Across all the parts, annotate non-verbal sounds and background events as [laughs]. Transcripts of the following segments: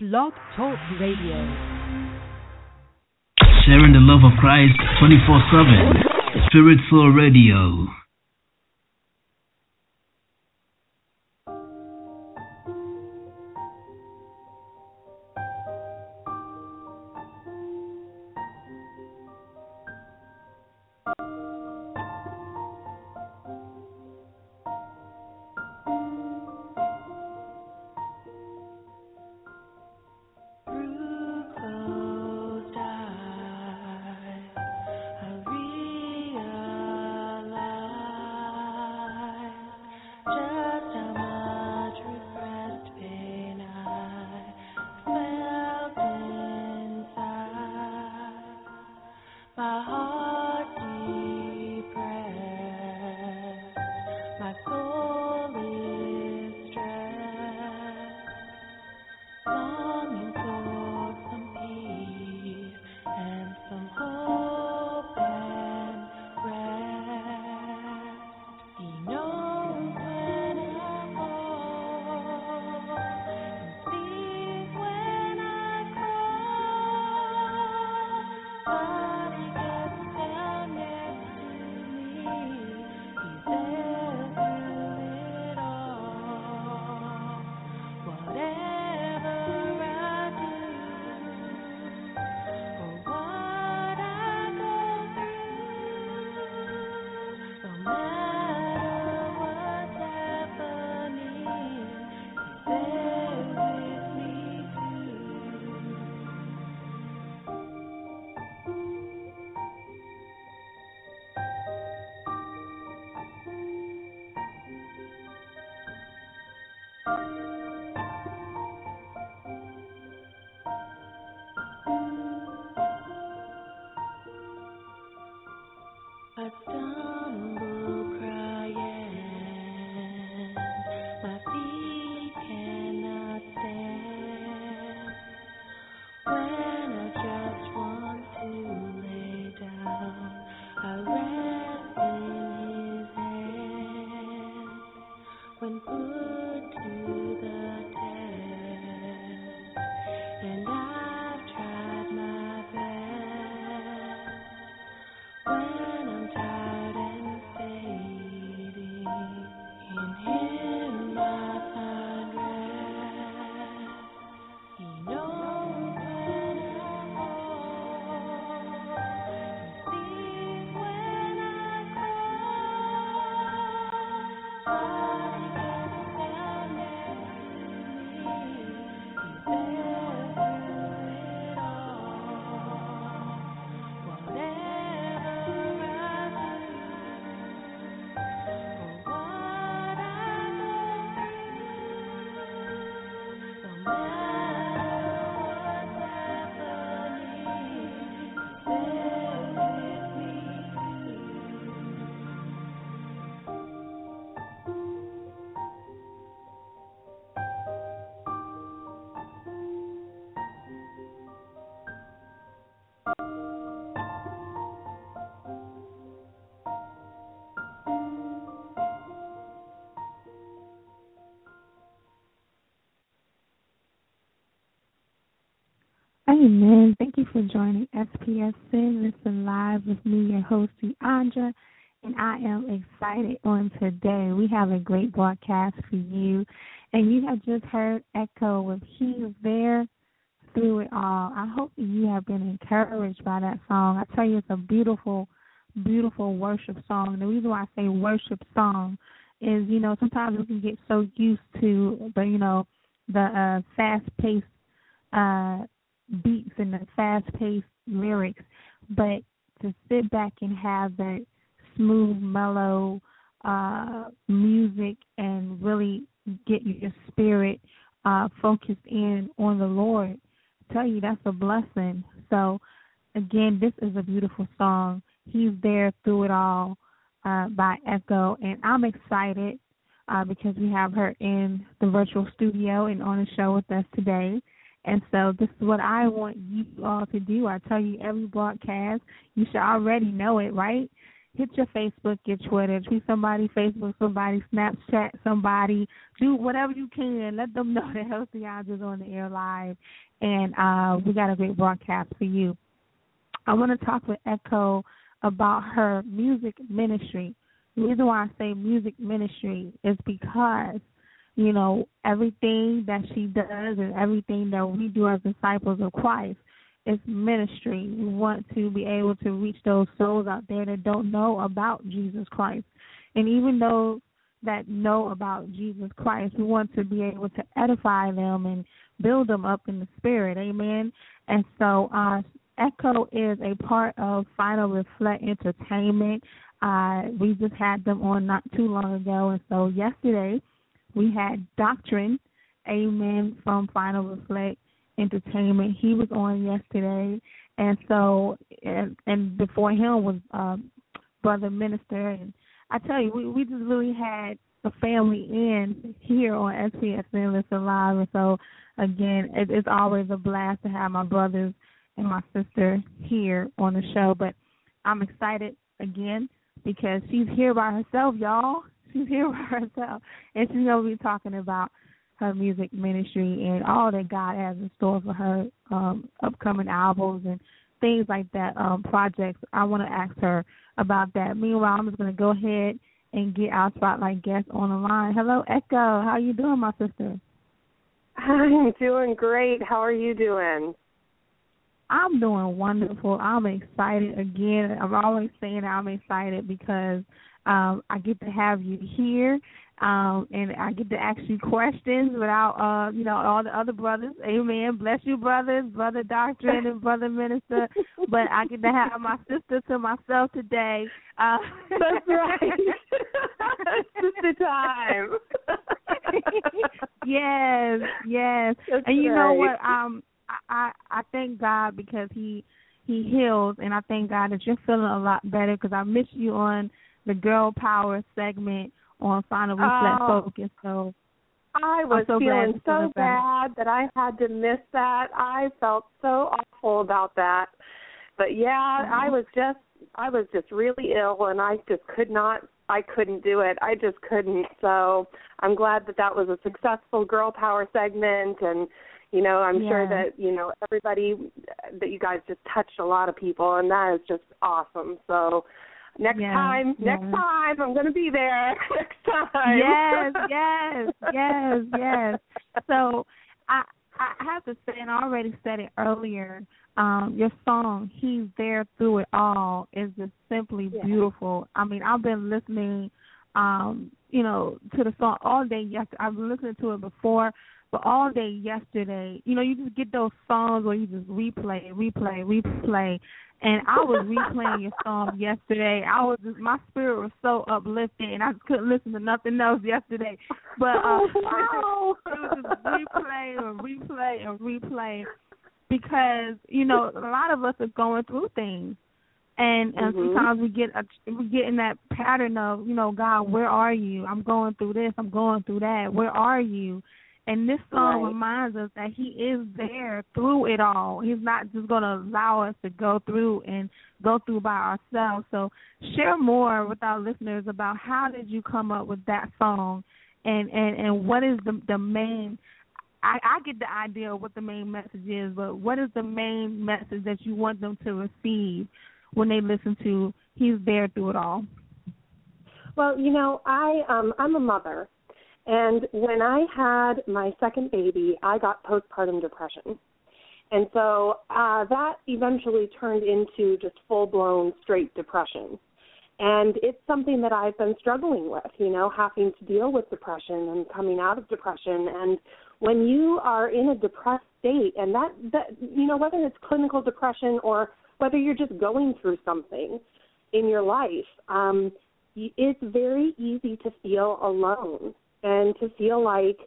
Blog Talk Radio. Sharing the love of Christ 24 7. Spirit Soul Radio. Amen. Thank you for joining SPS Sin Listen Live with me, your host, Deandra, and I am excited on today. We have a great broadcast for you, and you have just heard Echo with He is There Through It All. I hope you have been encouraged by that song. I tell you, it's a beautiful, beautiful worship song. The reason why I say worship song is, you know, sometimes we can get so used to the, you know, the uh, fast-paced uh, beats and the fast paced lyrics, but to sit back and have that smooth, mellow uh music and really get your spirit uh focused in on the Lord. I tell you that's a blessing. So again, this is a beautiful song. He's there through it all uh by Echo and I'm excited uh because we have her in the virtual studio and on the show with us today. And so this is what I want you all to do. I tell you every broadcast, you should already know it, right? hit your Facebook, your Twitter, tweet somebody, Facebook somebody, Snapchat somebody, do whatever you can. Let them [laughs] know that Healthy Odds is on the air live, and uh, we got a great broadcast for you. I want to talk with Echo about her music ministry. The reason why I say music ministry is because you know everything that she does and everything that we do as disciples of Christ is ministry. We want to be able to reach those souls out there that don't know about Jesus Christ. And even those that know about Jesus Christ, we want to be able to edify them and build them up in the spirit. Amen. And so uh Echo is a part of Final Reflect Entertainment. Uh, we just had them on not too long ago, and so yesterday we had Doctrine, Amen, from Final Reflect Entertainment. He was on yesterday, and so and, and before him was um, Brother Minister, and I tell you, we we just really had a family in here on SPS Listen Live, and so again, it, it's always a blast to have my brothers and my sister here on the show. But I'm excited again because she's here by herself, y'all. She's here by herself, and she's gonna be talking about her music ministry and all that God has in store for her um, upcoming albums and things like that, um, projects. I want to ask her about that. Meanwhile, I'm just going to go ahead and get our spotlight guest on the line. Hello, Echo. How you doing, my sister? I'm doing great. How are you doing? I'm doing wonderful. I'm excited again. I'm always saying I'm excited because um, I get to have you here, um, and I get to ask you questions without, uh, you know, all the other brothers. Amen. Bless you, brothers, brother doctrine and [laughs] brother minister. But I get to have my sister to myself today. Uh, That's right. [laughs] Sister time. yes, yes. That's and you know what? Um, I, I I thank God because he he heals, and I thank God that you're feeling a lot better because I missed you on the Girl Power segment on Final Reflect Oh. Focus. So I was so feeling so bad that I had to miss that. I felt so awful about that. But yeah, I Mhm. was just I was just really ill and I just could not I couldn't do it. I just couldn't. So I'm glad that that was a successful girl power segment and you know, I'm sure that, you know, everybody that you guys just touched a lot of people and that is just awesome. So next Yeah, time, next yeah. time I'm going to be there. [laughs] next time. yes, [laughs] yes, yes, yes. So I I have to say, and I already said it earlier. Um, your song "He's There Through It All" is just simply Yeah. beautiful. I mean, I've been listening, um, you know, to the song all day. Yesterday, I've been listening to it before, but all day yesterday. You know, you just get those songs where you just replay, replay, replay. And I was replaying your song yesterday. I was just my spirit was so uplifted, and I just couldn't listen to nothing else yesterday. But [laughs] uh, Oh, [laughs] wow. it was just replay and replay and replay because you know a lot of us are going through things, and and Mhm. sometimes we get a, we get in that pattern of you know God, where are you? I'm going through this. I'm going through that. Where are you? And this song Right. reminds us that He is there through it all. He's not just going to allow us to go through and go through by ourselves. So share more with our listeners about how did you come up with that song, and and and what is the the main. I, I get the idea of what the main message is, but what is the main message that you want them to receive when they listen to He's There Through It All? Well, you know, I um I'm a mother and when I had my second baby, I got postpartum depression. And so uh that eventually turned into just full-blown straight depression. And it's something that I've been struggling with, you know, having to deal with depression and coming out of depression and when you are in a depressed state and that that you know whether it's clinical depression or whether you're just going through something in your life, um it's very easy to feel alone and to feel like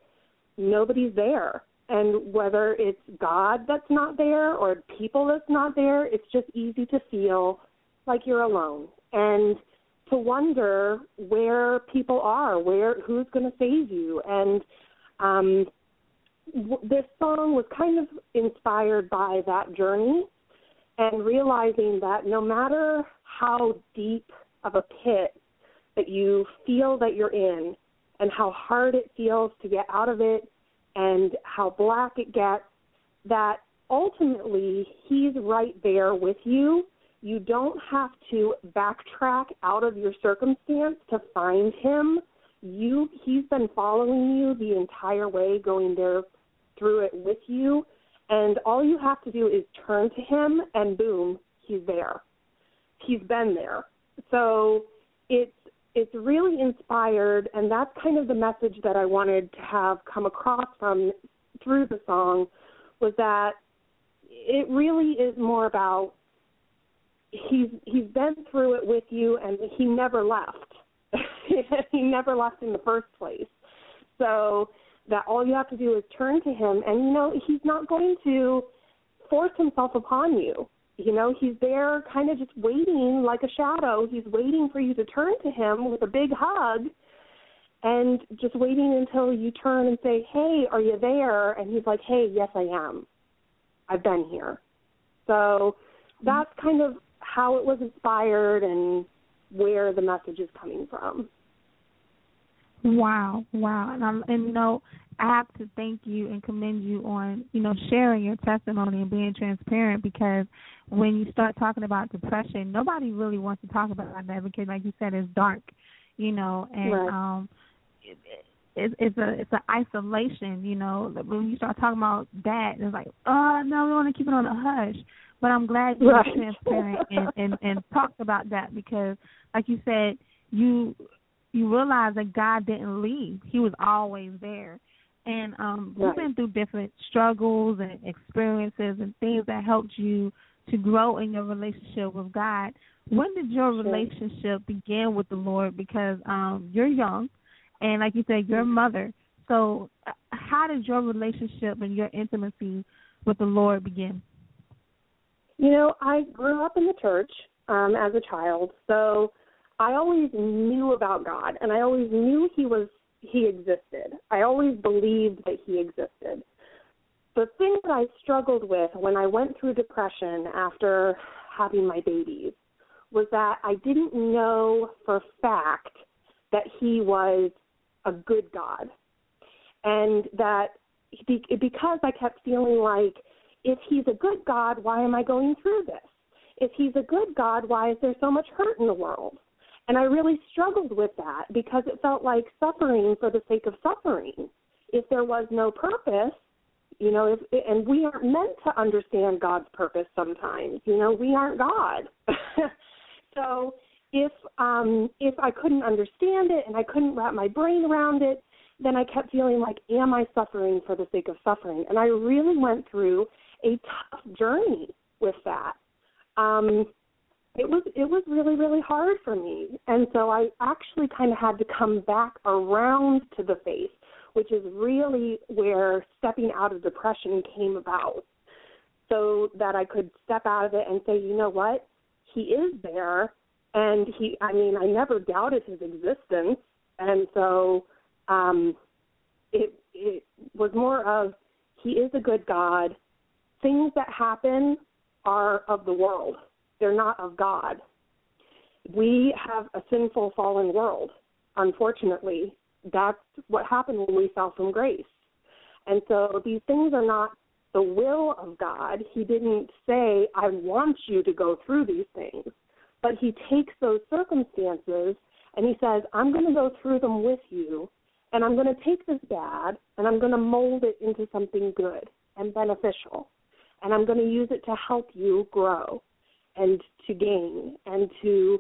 nobody's there. And whether it's God that's not there or people that's not there, it's just easy to feel like you're alone and to wonder where people are, where who's going to save you. And um, w- this song was kind of inspired by that journey and realizing that no matter how deep of a pit that you feel that you're in and how hard it feels to get out of it and how black it gets, that ultimately he's right there with you. You don't have to backtrack out of your circumstance to find him. You he's been following you the entire way, going there through it with you, and all you have to do is turn to him and boom, he's there. He's been there. So it's it's really inspired and that's kind of the message that I wanted to have come across from through the song was that it really is more about he's he's been through it with you and he never left. [laughs] he never left in the first place. So that all you have to do is turn to him and you know he's not going to force himself upon you. You know he's there kind of just waiting like a shadow. He's waiting for you to turn to him with a big hug and just waiting until you turn and say hey are you there? And he's like hey yes i am. I've been here. So that's kind of how it was inspired and where the message is coming from Wow, wow, and I'm, and you know, I have to thank you and commend you on you know sharing your testimony and being transparent because when you start talking about depression, nobody really wants to talk about that because, like you said, it's dark, you know, and right. um, it, it, it's a it's an isolation, you know. When you start talking about that, it's like, oh no, we want to keep it on the hush. But I'm glad you right. were transparent and, and and talked about that because, like you said, you you realize that God didn't leave; He was always there. And um, right. you've been through different struggles and experiences and things that helped you to grow in your relationship with God. When did your relationship begin with the Lord? Because um, you're young, and like you said, you're a mother. So, how did your relationship and your intimacy with the Lord begin? You know, I grew up in the church um, as a child, so I always knew about God, and I always knew He was He existed. I always believed that He existed. The thing that I struggled with when I went through depression after having my babies was that I didn't know for fact that He was a good God, and that be- because I kept feeling like if he's a good God, why am I going through this? If he's a good God, why is there so much hurt in the world? And I really struggled with that because it felt like suffering for the sake of suffering. If there was no purpose, you know, if and we aren't meant to understand God's purpose sometimes. You know, we aren't God. [laughs] so if um if I couldn't understand it and I couldn't wrap my brain around it, then I kept feeling like, am I suffering for the sake of suffering? And I really went through a tough journey with that. Um, it was it was really really hard for me, and so I actually kind of had to come back around to the faith, which is really where stepping out of depression came about, so that I could step out of it and say, you know what, he is there, and he. I mean, I never doubted his existence, and so um, it it was more of he is a good God. Things that happen are of the world; they're not of God. We have a sinful, fallen world. Unfortunately, that's what happened when we fell from grace. And so these things are not the will of God. He didn't say, I want you to go through these things. But He takes those circumstances and He says, I'm going to go through them with you and I'm going to take this bad and I'm going to mold it into something good and beneficial. And I'm going to use it to help you grow and to gain and to,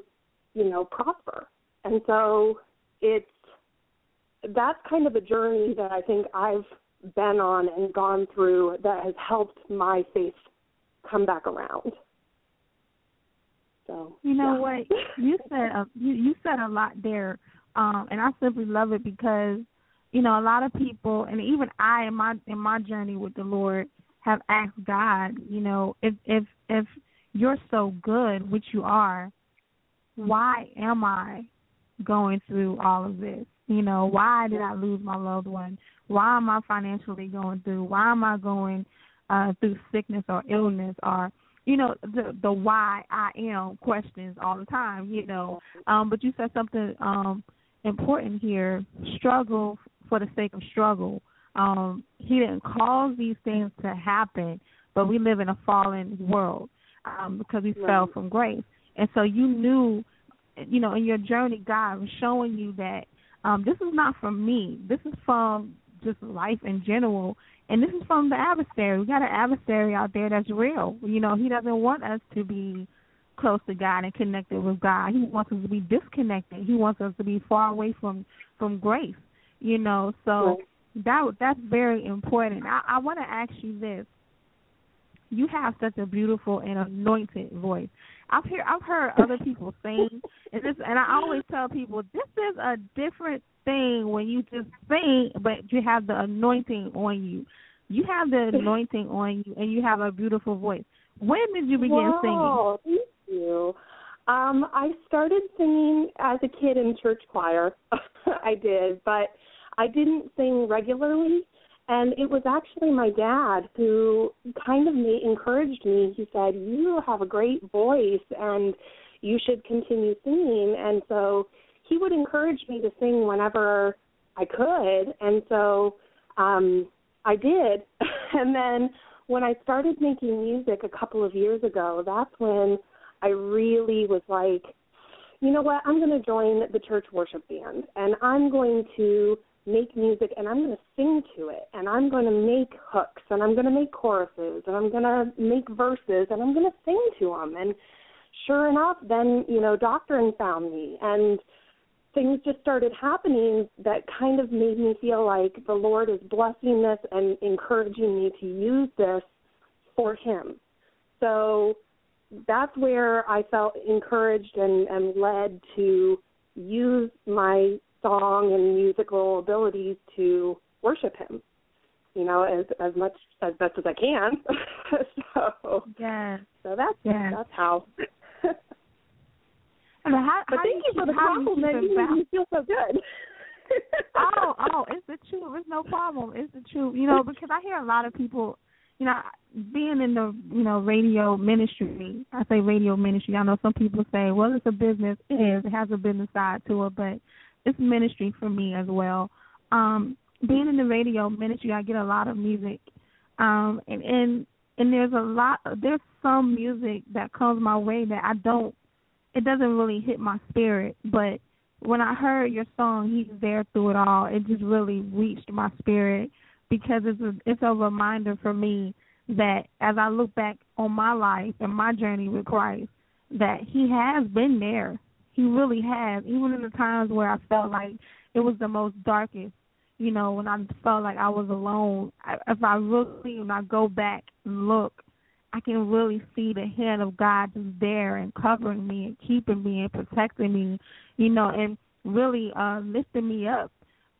you know, prosper. And so it's that's kind of a journey that I think I've been on and gone through that has helped my faith come back around. So You know yeah. what? You said a, you you said a lot there, um, and I simply love it because you know a lot of people, and even I in my in my journey with the Lord have asked God, you know, if if if you're so good, which you are, why am I going through all of this? You know, why did I lose my loved one? Why am I financially going through? Why am I going uh through sickness or illness or you know the the why I am questions all the time. You know, um, but you said something um important here: struggle for the sake of struggle. Um, he didn't cause these things to happen, but we live in a fallen world um, because we Right. fell from grace. And so you knew, you know, in your journey, God was showing you that um, this is not from me. This is from just life in general, and this is from the adversary. We got an adversary out there that's real. You know, he doesn't want us to be close to God and connected with God. He wants us to be disconnected. He wants us to be far away from from grace. You know, so that that's very important. I, I want to ask you this: You have such a beautiful and anointed voice. I've heard I've heard other people sing, and this, and I always tell people this is a different thing when you just sing, but you have the anointing on you. You have the [laughs] anointing on you, and you have a beautiful voice. When did you begin singing? wow, Thank you. Um, I started singing as a kid in church choir. [laughs] I did, but I didn't sing regularly. And it was actually my dad who kind of made, encouraged me. He said, "You have a great voice, and you should continue singing." And so he would encourage me to sing whenever I could. And so um, I did. [laughs] and then when I started making music a couple of years ago, that's when I really was like, you know what, I'm going to join the church worship band and I'm going to make music and I'm going to sing to it and I'm going to make hooks and I'm going to make choruses and I'm going to make verses and I'm going to sing to them. And sure enough, then, you know, doctrine found me and things just started happening that kind of made me feel like the Lord is blessing this and encouraging me to use this for Him. So that's where I felt encouraged and, and led to use my song and musical abilities to worship Him. You know, as as much as best as I can. [laughs] so yeah so that's Yes. that's how. And how, but how thank you keep- for the you compliment. it You balanced? me feel so good. [laughs] oh, oh, it's the truth. It's no problem. It's the truth. You know, because I hear a lot of people, you know, being in the you know radio ministry. I say radio ministry. I know some people say, well, it's a business. It is. It has a business side to it, but it's ministry for me as well. Um, being in the radio ministry, I get a lot of music, um, and and and there's a lot. There's some music that comes my way that I don't. It doesn't really hit my spirit, but when I heard your song, He's There Through It All, it just really reached my spirit because it's a it's a reminder for me that as I look back on my life and my journey with Christ, that He has been there. He really has, even in the times where I felt like it was the most darkest. You know, when I felt like I was alone. I, if I really, when I go back and look, I can really see the hand of God just there and covering me and keeping me and protecting me, you know, and really uh lifting me up.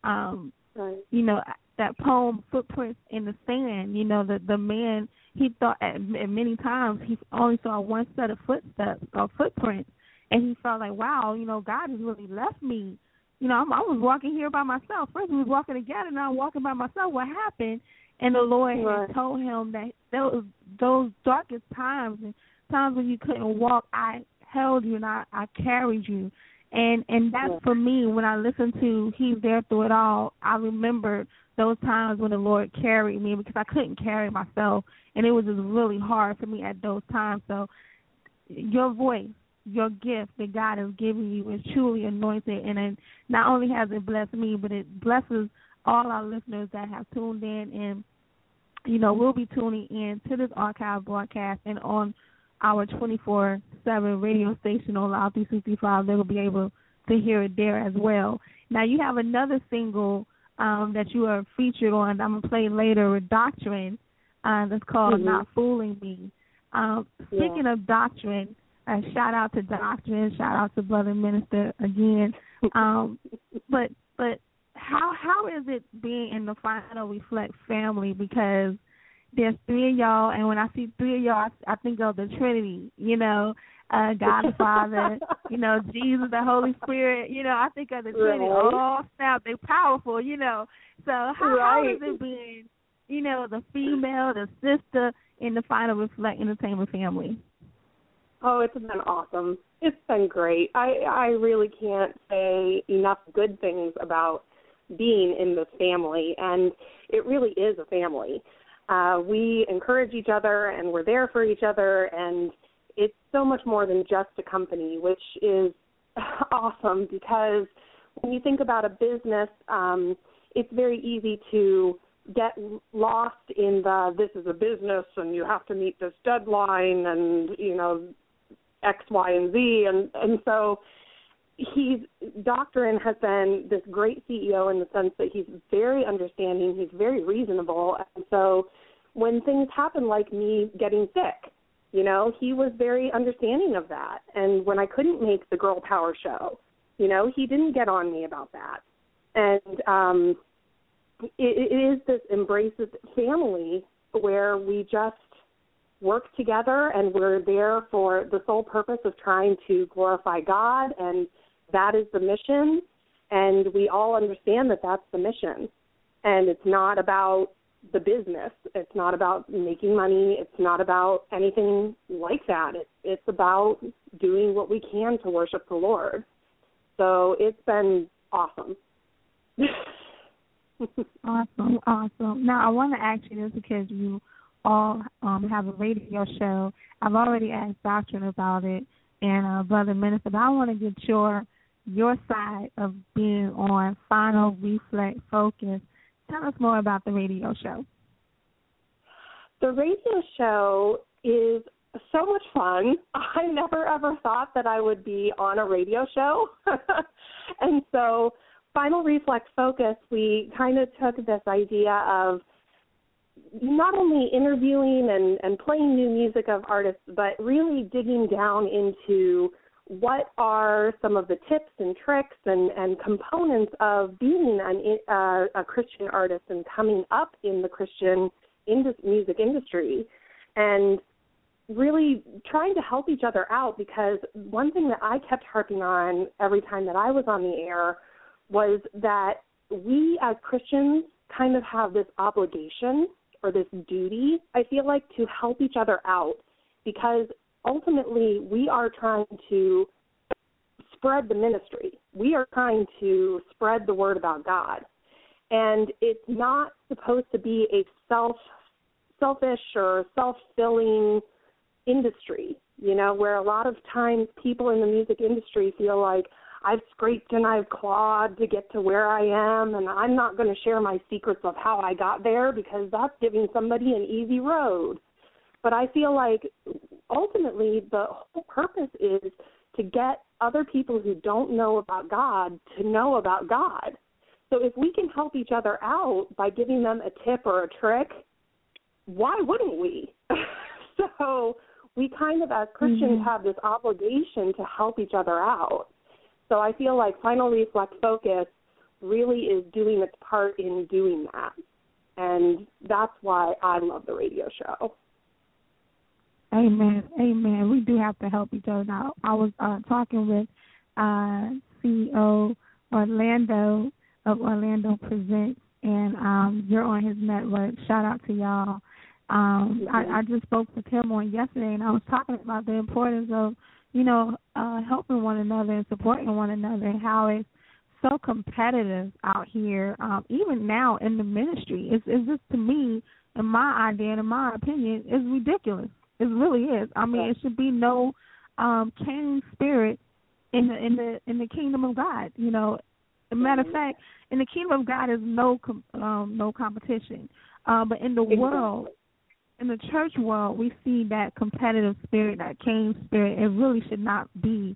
Um, right. you know, that poem Footprints in the Sand, you know, the the man he thought at, at many times he only saw one set of footsteps or footprints and he felt like, Wow, you know, God has really left me. You know, I'm, I was walking here by myself. First we was walking together, now I'm walking by myself. What happened? And the Lord Right. had told him that those those darkest times and times when you couldn't walk, I held you and I, I carried you. And and that's Yeah. for me when I listen to He's There Through It All, I remember those times when the Lord carried me because I couldn't carry myself and it was just really hard for me at those times. So your voice, your gift that God has given you is truly anointed and it not only has it blessed me, but it blesses all our listeners that have tuned in and you know, we'll be tuning in to this archive broadcast and on our 24-7 radio station on Loud 365. They will be able to hear it there as well. Now, you have another single um, that you are featured on. I'm going to play later with Doctrine uh, that's called Mhm. Not Fooling Me. Um, speaking of Doctrine, uh, shout out to Doctrine, shout out to Brother Minister again. Um, but but how how is it being in the final reflect family because there's three of y'all and when I see three of y'all I, I think of the Trinity, you know, uh God the Father, you know, [laughs] Jesus the Holy Spirit, you know, I think of the Trinity. Right. Oh snap, they're powerful, you know. So how, how Right. is it being, you know, the female, the sister in the Final Reflect Entertainment family? Oh, it's been awesome. It's been great. I I really can't say enough good things about being in this family, and it really is a family. Uh, we encourage each other, and we're there for each other, and it's so much more than just a company, which is [laughs] awesome because when you think about a business, um, it's very easy to get lost in the this is a business and you have to meet this deadline and you know X, Y, and Z, and and so he's Doctrine has been this great CEO in the sense that he's very understanding, he's very reasonable, and so when things happen like me getting sick, you know, he was very understanding of that. And when I couldn't make the Girl Power show, you know, he didn't get on me about that. And um it, it is this embrace embraces family where we just work together and we're there for the sole purpose of trying to glorify God and that is the mission. And we all understand that that's the mission. And it's not about the business. It's not about making money. It's not about anything like that. It's it's about doing what we can to worship the lord. So it's been awesome. [laughs] Awesome awesome. Now i want to ask you this because you all um, have a radio show. I've already asked Doctrine about it and uh, Brother Minister, but I want to get your your side of being on Final Reflect Focus. Tell us more about the radio show. The radio show is so much fun. [laughs] I never ever thought that I would be on a radio show. [laughs] and so Final Reflect Focus, we kind of took this idea of not only interviewing and, and playing new music of artists, but really digging down into what are some of the tips and tricks and, and components of being an, uh, a Christian artist and coming up in the Christian indus- music industry, and really trying to help each other out. Because one thing that I kept harping on every time that I was on the air was that we as Christians kind of have this obligation or this duty, I feel like, to help each other out because ultimately we are trying to spread the ministry. We are trying to spread the word about God. And it's not supposed to be a self selfish or self filling industry, you know, where a lot of times people in the music industry feel like I've scraped and I've clawed to get to where I am, and I'm not going to share my secrets of how I got there because that's giving somebody an easy road. But I feel like ultimately the whole purpose is to get other people who don't know about God to know about God. So if we can help each other out by giving them a tip or a trick, why wouldn't we? [laughs] so we kind of as Christians mm-hmm. have this obligation to help each other out. So I feel like Final Reflect Focus really is doing its part in doing that. And that's why I love the radio show. Amen. Amen. We do have to help each other. Now, I was uh, talking with uh, CEO Orlando of Orlando Presents, and um, you're on his network. Shout out to y'all. Um, I, I just spoke with him on yesterday, and I was talking about the importance of you know, uh, helping one another and supporting one another and how it's so competitive out here, um, even now in the ministry. It's, it's just to me, in my idea and in my opinion, is ridiculous. It really is. I mean, it should be no um Cain spirit in the in the in the kingdom of God. You know, matter of fact, in the kingdom of God is no com- um no competition. Uh, but in the world, in the church world, we see that competitive spirit, that Cain spirit. It really should not be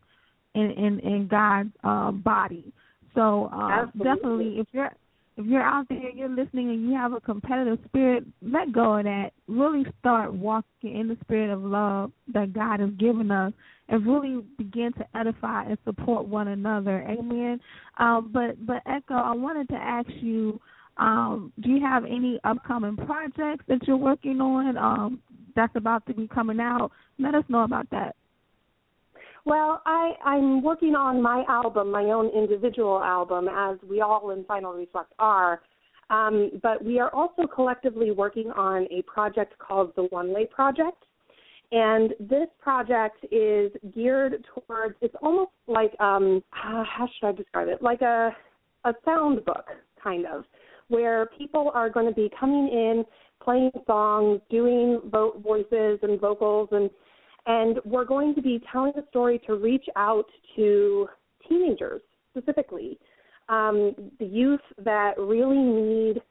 in in, in God's uh, body. So uh, definitely, if you're if you're out there, you're listening, and you have a competitive spirit, let go of that. Really start walking in the spirit of love that God has given us, and really begin to edify and support one another. Amen. Um, but but Echo, I wanted to ask you um, do you have any upcoming projects that you're working on um, that's about to be coming out? Let us know about that. Well, I, I'm working on my album, my own individual album, as we all in Final Reflect are. Um, but we are also collectively working on a project called the One Way Project. And this project is geared towards, it's almost like, um, how should I describe it? Like a, a sound book, kind of, where people are going to be coming in, playing songs, doing vo- voices and vocals, and, and we're going to be telling a story to reach out to teenagers specifically, um, the youth that really need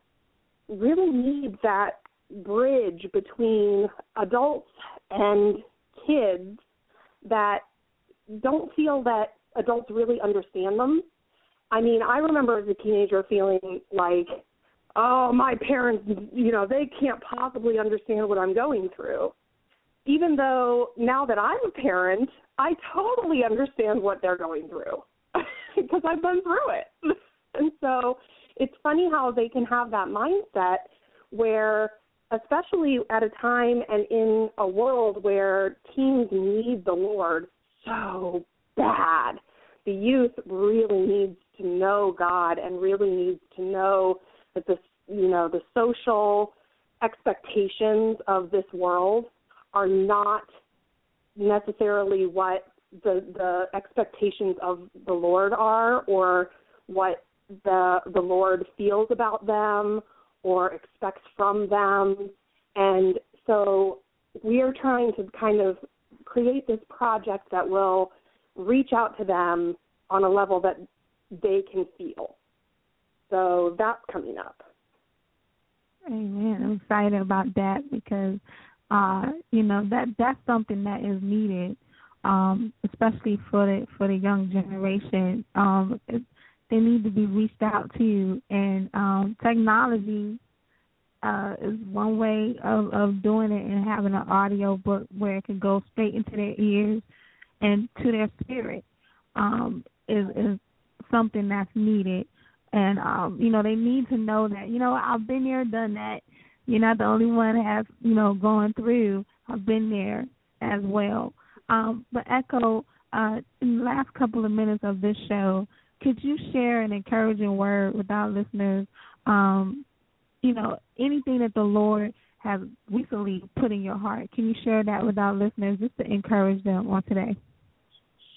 really need that bridge between adults and kids that don't feel that adults really understand them. I mean, I remember as a teenager feeling like, oh, my parents, you know, they can't possibly understand what I'm going through. Even though now that I'm a parent, I totally understand what they're going through [laughs] because I've been through it. [laughs] and so it's funny how they can have that mindset where especially at a time and in a world where teens need the Lord so bad. The youth really needs to know God and really needs to know that the you know the social expectations of this world are not necessarily what the the expectations of the Lord are or what the the Lord feels about them or expects from them. And so we are trying to kind of create this project that will reach out to them on a level that they can feel. So that's coming up. Amen. I'm excited about that because uh, you know, that that's something that is needed, um, especially for the for the young generation. Um, it, they need to be reached out to, and um, technology uh, is one way of, of doing it and having an audio book where it can go straight into their ears and to their spirit um, is is something that's needed. And um, you know, they need to know that, you know, I've been there, done that. You're not the only one has, you know, going through. I've been there as well. Um, but Echo, uh, in the last couple of minutes of this show, could you share an encouraging word with our listeners? Um, you know, anything that the Lord has recently put in your heart. Can you share that with our listeners just to encourage them on today?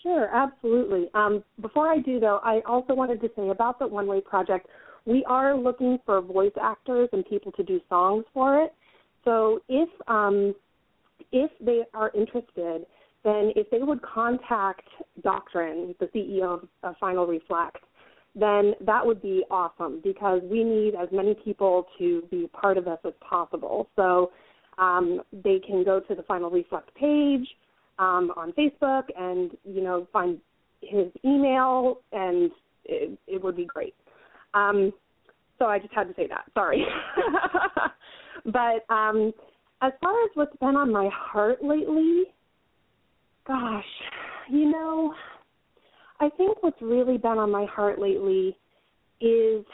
Sure, absolutely. Um, before I do, though, I also wanted to say about the One Way Project, we are looking for voice actors and people to do songs for it. So if um, if they are interested, then if they would contact Doctrine, the CEO of, Final Reflect, then that would be awesome because we need as many people to be part of this as possible. So um, they can go to the Final Reflect page um, on Facebook and you know find his email, and it, it would be great. Um, so I just had to say that. Sorry, [laughs] but um, as far as what's been on my heart lately, Gosh, you know, I think what's really been on my heart lately is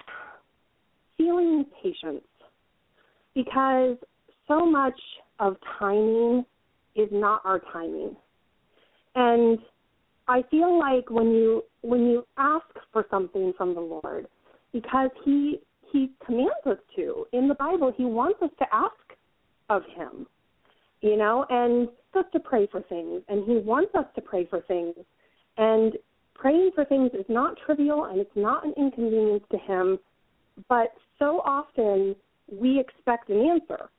feeling patience because so much of timing is not our timing. And I feel like when you when you ask for something from the Lord, because he he commands us to in the Bible, he wants us to ask of him you know, and us to pray for things, and He wants us to pray for things. And praying for things is not trivial and it's not an inconvenience to Him, but so often we expect an answer.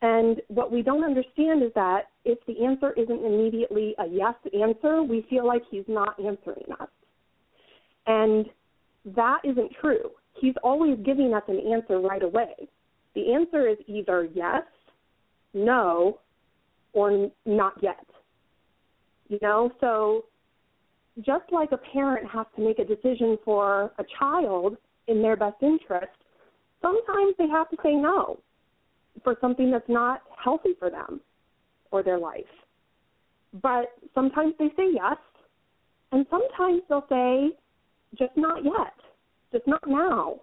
And what we don't understand is that if the answer isn't immediately a yes answer, we feel like He's not answering us. And that isn't true. He's always giving us an answer right away. The answer is either yes, no, or not yet. You know, so just like a parent has to make a decision for a child in their best interest, sometimes they have to say no for something that's not healthy for them or their life. But sometimes they say yes, and sometimes they'll say, just not yet, just not now.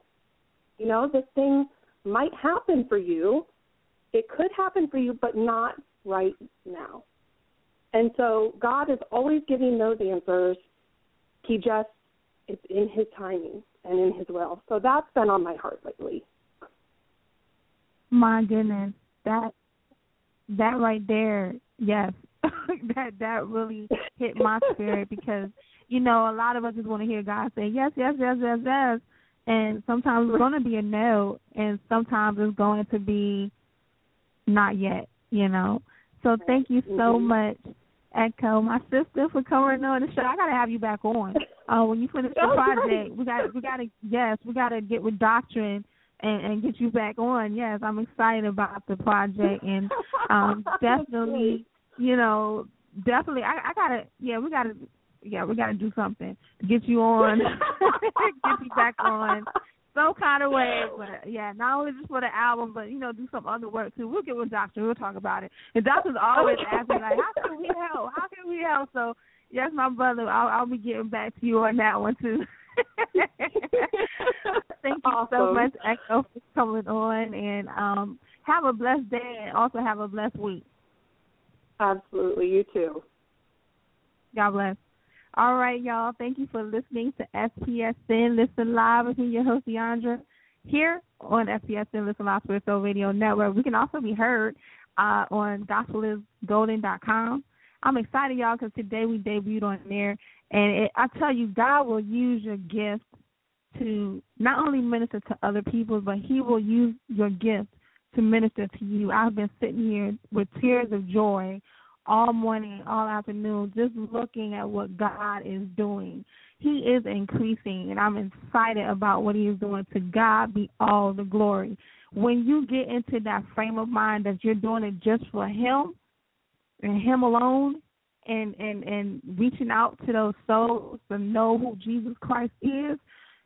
You know, this thing might happen for you. It could happen for you, but not right now. And so God is always giving those answers. He just it's in his timing and in his will. So that's been on my heart lately. My goodness, that that right there, yes, [laughs] that that really hit my spirit because you know a lot of us just want to hear God say yes, yes, yes, yes, yes, and sometimes it's going to be a no, and sometimes it's going to be not yet, you know. So thank you so Mhm. much, Echo, my sister, for coming on the show. I gotta have you back on. Uh, when you finish the project, we got we gotta yes, we gotta get with Doctrine and, and get you back on. Yes, I'm excited about the project and um [laughs] definitely you know, definitely I, I gotta yeah, we gotta yeah, we gotta do something to get you on [laughs] get you back on some kind of way. But yeah, not only just for the album, but you know, do some other work too. We'll get with Doctor. We'll talk about it. And Doctor's always asking like, how can we help? How can we help? So yes, my brother, I'll, I'll be getting back to you on that one too. [laughs] Thank you so much, Echo, for coming on, and um, have a blessed day, and also have a blessed week. Absolutely, you too. God bless. All right, y'all. Thank you for listening to SPSN Listen Live with me, your host, Deandra, here on SPSN Listen Live Spirit Soul Radio Network. We can also be heard uh, on gospelisgolden.com. I'm excited, y'all, because today we debuted on there. And it, I tell you, God will use your gift to not only minister to other people, but He will use your gift to minister to you. I've been sitting here with tears of joy all morning, all afternoon, just looking at what God is doing. He is increasing, and I'm excited about what He is doing. To God be all the glory. When you get into that frame of mind that you're doing it just for Him and Him alone, and and and reaching out to those souls to know who Jesus Christ is,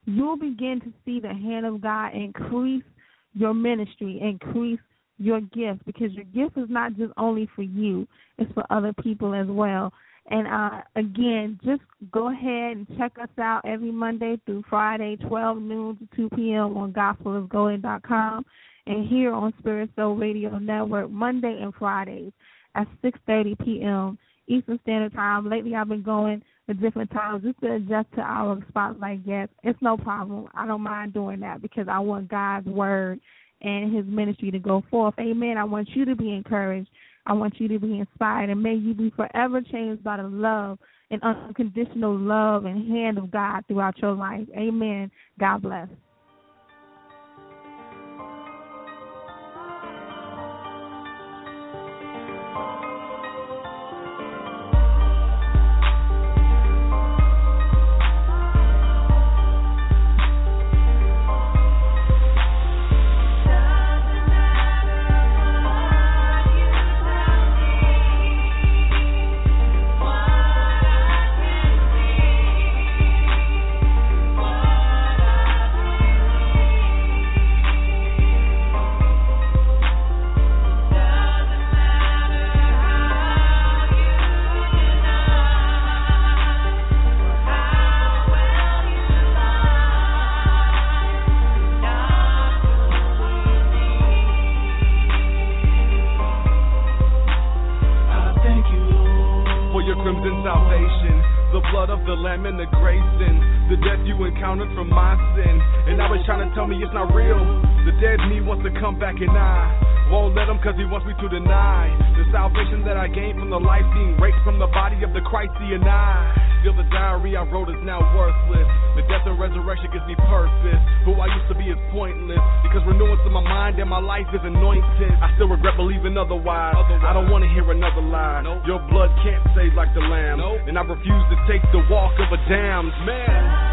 you'll begin to see the hand of God increase your ministry, increase your gift because your gift is not just only for you, it's for other people as well. And uh, again, just go ahead and check us out every Monday through Friday, 12 noon to 2 p.m. on gospelofgolden.com and here on Spirit Soul Radio Network Monday and Fridays at 6.30 p.m. Eastern Standard Time. Lately I've been going at different times just to adjust to our spotlight guests. It's no problem. I don't mind doing that because I want God's word and his ministry to go forth. Amen. I want you to be encouraged. I want you to be inspired. And may you be forever changed by the love and unconditional love and hand of God throughout your life. Amen. God bless. He wants me to deny the salvation that I gained from the life being raped from the body of the Christ and I. Feel the diary I wrote is now worthless. The death and resurrection gives me purpose. Who I used to be is pointless because renewance in my mind and my life is anointed. I still regret believing otherwise. I don't want to hear another lie. Your blood can't save like the lamb, and I refuse to take the walk of a damned man.